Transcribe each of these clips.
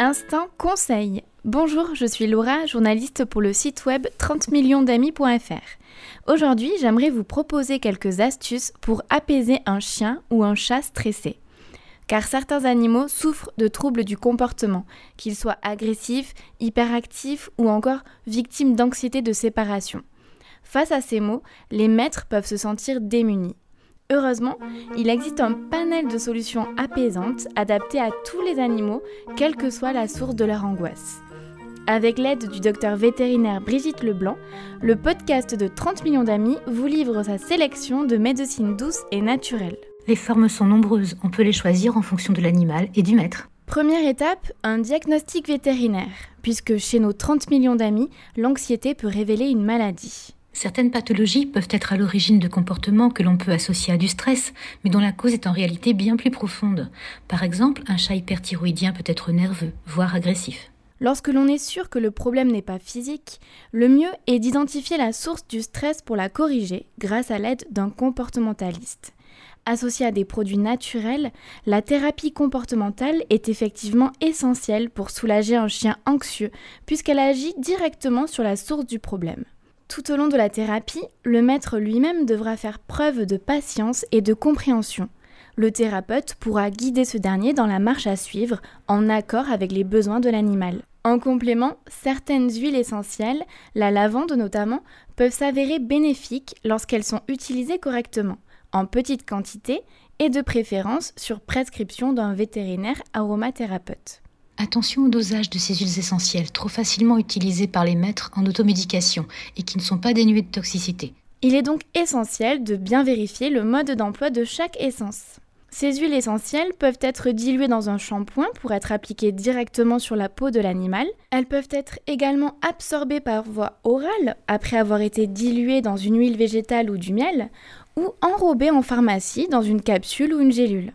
Instant conseil. Bonjour, je suis Laura, journaliste pour le site web 30 millions d'amis.fr. Aujourd'hui, j'aimerais vous proposer quelques astuces pour apaiser un chien ou un chat stressé. Car certains animaux souffrent de troubles du comportement, qu'ils soient agressifs, hyperactifs ou encore victimes d'anxiété de séparation. Face à ces mots, les maîtres peuvent se sentir démunis. Heureusement, il existe un panel de solutions apaisantes adaptées à tous les animaux, quelle que soit la source de leur angoisse. Avec l'aide du docteur vétérinaire Brigitte Leblanc, le podcast de 30 millions d'amis vous livre sa sélection de médecines douces et naturelles. Les formes sont nombreuses, on peut les choisir en fonction de l'animal et du maître. Première étape, un diagnostic vétérinaire, puisque chez nos 30 millions d'amis, l'anxiété peut révéler une maladie. Certaines pathologies peuvent être à l'origine de comportements que l'on peut associer à du stress, mais dont la cause est en réalité bien plus profonde. Par exemple, un chat hyperthyroïdien peut être nerveux, voire agressif. Lorsque l'on est sûr que le problème n'est pas physique, le mieux est d'identifier la source du stress pour la corriger grâce à l'aide d'un comportementaliste. Associée à des produits naturels, la thérapie comportementale est effectivement essentielle pour soulager un chien anxieux puisqu'elle agit directement sur la source du problème. Tout au long de la thérapie, le maître lui-même devra faire preuve de patience et de compréhension. Le thérapeute pourra guider ce dernier dans la marche à suivre en accord avec les besoins de l'animal. En complément, certaines huiles essentielles, la lavande notamment, peuvent s'avérer bénéfiques lorsqu'elles sont utilisées correctement, en petite quantité et de préférence sur prescription d'un vétérinaire aromathérapeute. Attention au dosage de ces huiles essentielles, trop facilement utilisées par les maîtres en automédication et qui ne sont pas dénuées de toxicité. Il est donc essentiel de bien vérifier le mode d'emploi de chaque essence. Ces huiles essentielles peuvent être diluées dans un shampoing pour être appliquées directement sur la peau de l'animal. Elles peuvent être également absorbées par voie orale après avoir été diluées dans une huile végétale ou du miel, ou enrobées en pharmacie dans une capsule ou une gélule.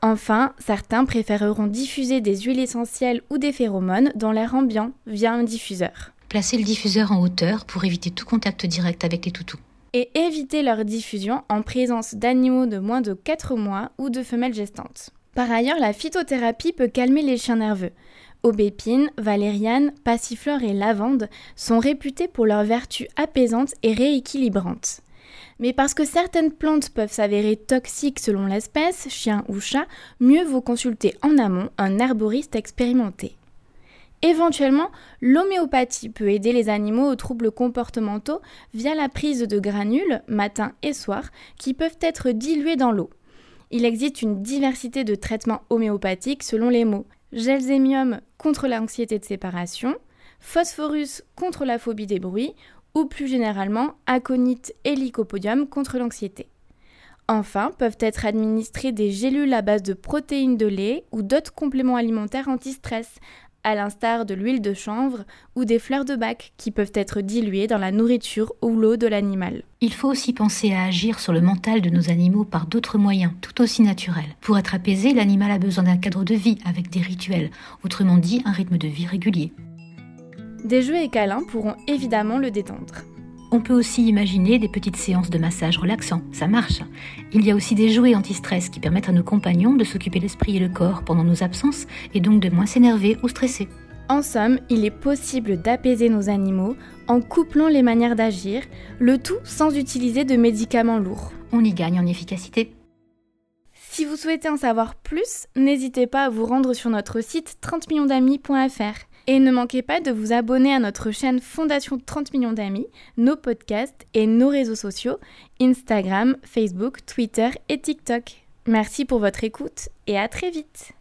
Enfin, certains préféreront diffuser des huiles essentielles ou des phéromones dans l'air ambiant via un diffuseur. Placez le diffuseur en hauteur pour éviter tout contact direct avec les toutous. Et éviter leur diffusion en présence d'animaux de moins de 4 mois ou de femelles gestantes. Par ailleurs, la phytothérapie peut calmer les chiens nerveux. Aubépine, valériane, passiflore et lavande sont réputés pour leurs vertus apaisantes et rééquilibrantes mais parce que certaines plantes peuvent s'avérer toxiques selon l'espèce, chien ou chat, mieux vaut consulter en amont un herboriste expérimenté. Éventuellement, l'homéopathie peut aider les animaux aux troubles comportementaux via la prise de granules, matin et soir, qui peuvent être dilués dans l'eau. Il existe une diversité de traitements homéopathiques selon les mots. Gelsémium contre l'anxiété de séparation, phosphorus contre la phobie des bruits ou plus généralement aconite et lycopodium contre l'anxiété. Enfin, peuvent être administrées des gélules à base de protéines de lait ou d'autres compléments alimentaires anti-stress, à l'instar de l'huile de chanvre ou des fleurs de bac qui peuvent être diluées dans la nourriture ou l'eau de l'animal. Il faut aussi penser à agir sur le mental de nos animaux par d'autres moyens, tout aussi naturels. Pour être apaisé, l'animal a besoin d'un cadre de vie avec des rituels, autrement dit un rythme de vie régulier. Des jeux et câlins pourront évidemment le détendre. On peut aussi imaginer des petites séances de massage relaxant, ça marche. Il y a aussi des jouets anti-stress qui permettent à nos compagnons de s'occuper l'esprit et le corps pendant nos absences et donc de moins s'énerver ou stresser. En somme, il est possible d'apaiser nos animaux en couplant les manières d'agir, le tout sans utiliser de médicaments lourds. On y gagne en efficacité. Si vous souhaitez en savoir plus, n'hésitez pas à vous rendre sur notre site 30 millionsdamis.fr. Et ne manquez pas de vous abonner à notre chaîne Fondation 30 millions d'amis, nos podcasts et nos réseaux sociaux, Instagram, Facebook, Twitter et TikTok. Merci pour votre écoute et à très vite.